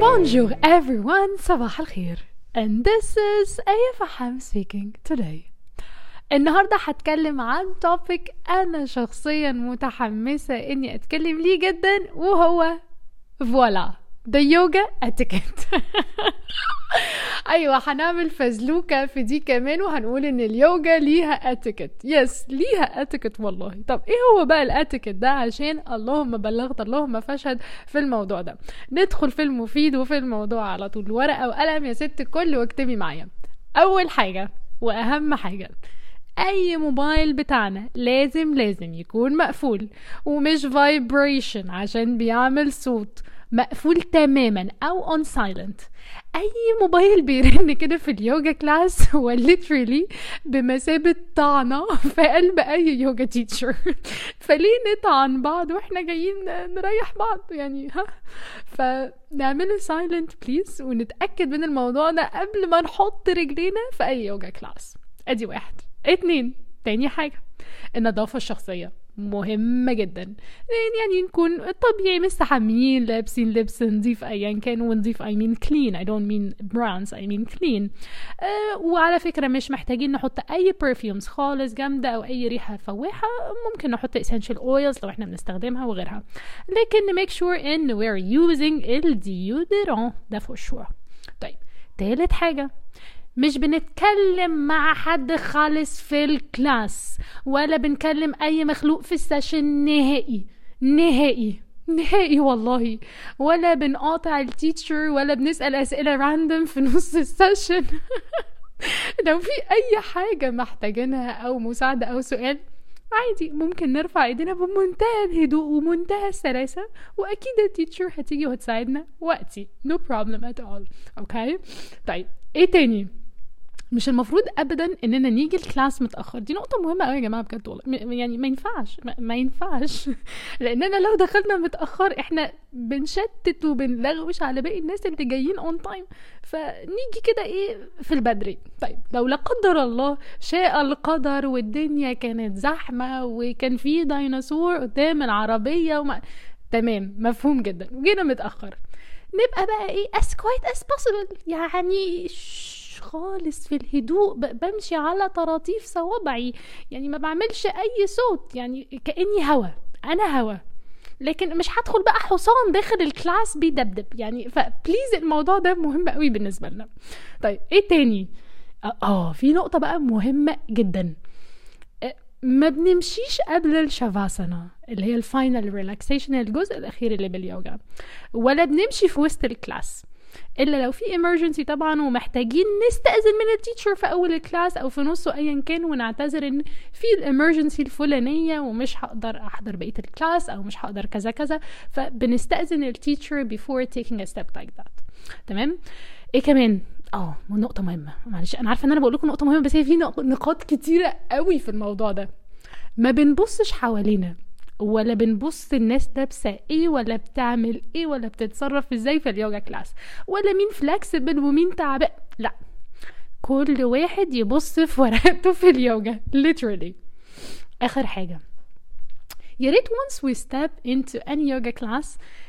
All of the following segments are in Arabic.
Bonjour everyone, صباح الخير. And this is Aya Faham speaking today. النهاردة هتكلم عن topic أنا شخصيا متحمسة إني أتكلم ليه جدا وهو voilà the yoga etiquette. أيوه هنعمل فزلوكة في دي كمان وهنقول إن اليوجا ليها etiquette yes ليها اتيكت والله. طب إيه هو بقى الاتيكت ده؟ عشان اللهم بلغت اللهم فاشهد في الموضوع ده. ندخل في المفيد وفي الموضوع على طول. ورقة وقلم يا ست الكل واكتبي معايا. أول حاجة وأهم حاجة أي موبايل بتاعنا لازم لازم يكون مقفول. ومش vibration عشان بيعمل صوت. مقفول تماما أو on silent أي موبايل بيرن كده في ال yoga class هو literally بمثابة طعنة في قلب أي yoga teacher فليه نطعن بعض وإحنا جايين نريح بعض؟ يعني ها؟ فنعمله silent please ونتأكد من الموضوع ده قبل ما نحط رجلينا في أي yoga class. أدي واحد. اتنين. تاني حاجة. النظافة الشخصية. مهمة جدا. يعني نكون طبيعي مستحمين لابسين لبس نظيف ايا كان ونظيف I mean clean. I don't mean brands I mean clean. أه وعلى فكرة مش محتاجين نحط أي perfumes خالص جامدة أو أي ريحة فواحة ممكن نحط essential oils لو إحنا بنستخدمها وغيرها. لكن make sure إن we're using ال deodorant ده for sure. طيب تالت حاجة. مش بنتكلم مع حد خالص في ال class ولا بنكلم أي مخلوق في ال session نهائي. نهائي. نهائي والله. ولا بنقاطع ال teacher ولا بنسأل أسئلة random في نص ال session. لو في أي حاجة محتاجينها أو مساعدة أو سؤال عادي ممكن نرفع إيدينا بمنتهى الهدوء ومنتهى السلاسة وأكيد ال teacher هتيجي وهتساعدنا وقتي. No problem at all. okay طيب إيه تاني؟ مش المفروض ابدا إننا نيجي ال class متأخر. دي نقطة مهمة قوي يا جماعة بجد والله. يعني ما ينفعش ما, ما ينفعش. لأننا لو دخلنا متأخر إحنا بنشتت وبنلغوش على باقي الناس اللي جايين on time فنيجي كده إيه في البدري. طيب لو لا قدر الله شاء القدر والدنيا كانت زحمة وكان في ديناصور قدام العربية وما تمام مفهوم جدا. وجينا متأخر. نبقى بقى إيه as quiet as possible. يعني خالص في الهدوء بمشي على طراطيف صوابعي. يعني ما بعملش أي صوت يعني كأني هوا أنا هوا. لكن مش هدخل بقى حصان داخل ال class بيدبدب. يعني ف please الموضوع ده مهم قوي بالنسبة لنا. طيب إيه تاني؟ آه في نقطة بقى مهمة جدا. ما بنمشيش قبل ال shavasana اللي هي ال final relaxation الجزء الأخير اللي باليوجا ولا بنمشي في وسط ال class. إلا لو في emergency طبعا ومحتاجين نستأذن من ال teacher في أول ال class أو في نصه ايا كان ونعتذر إن في ال emergency الفلانية ومش هقدر أحضر بقية ال class أو مش هقدر كذا كذا. فبنستأذن ال teacher before taking a step like that. تمام؟ إيه كمان؟ آه نقطة مهمة. معلش أنا عارفة إن أنا بقول لكم نقطة مهمة بس هي في نقاط كتيرة قوي في الموضوع ده. ما بنبصش حوالينا. ولا بنبص الناس لابسة إيه ولا بتعمل إيه ولا بتتصرف إزاي في اليوجا class؟ ولا مين flexible ومين تعبان؟ لا. كل واحد يبص في ورقته في اليوجا literally. آخر حاجة. يا ريت once we step into any yoga class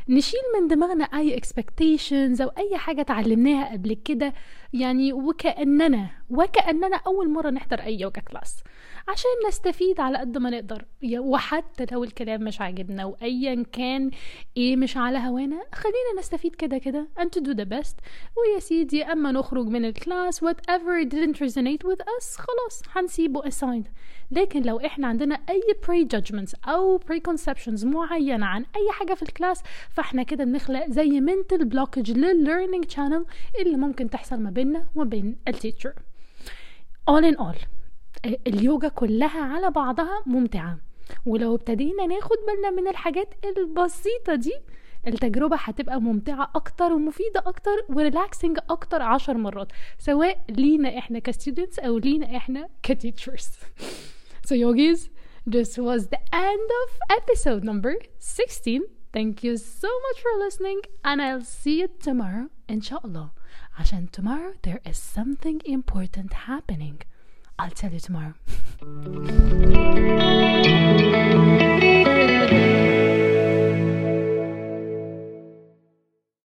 نشيل من دماغنا أي expectations أو أي حاجة اتعلمناها قبل كده يعني وكأننا وكأننا أول مرة نحضر أي يوجا class عشان نستفيد على قد ما نقدر. وحتى لو الكلام مش عاجبنا وايا كان إيه مش على هوانا خلينا نستفيد كده كده. And to do the best. ويا سيدي أما نخرج من ال class whatever didn't resonate with us خلاص هنسيبه aside لكن لو إحنا عندنا أي prejudgments أو preconceptions معينة عن أي حاجة في ال class فإحنا كده بنخلق زي mental blockage لل learning channel اللي ممكن تحصل ما بيننا وبين ال teacher all in all اليوجا كلها على بعضها ممتعة ولو ابتدينا ناخد بالنا من الحاجات البسيطة دي التجربة هتبقى ممتعة أكتر ومفيدة أكتر و relaxing أكتر عشر مرات سواء لينا إحنا ك students أو لينا إحنا ك teachers So yogis, this was the end of episode number 16. Thank you so much for listening and I'll see you tomorrow inshallah. عشان tomorrow there is something important happening. I'll tell you tomorrow.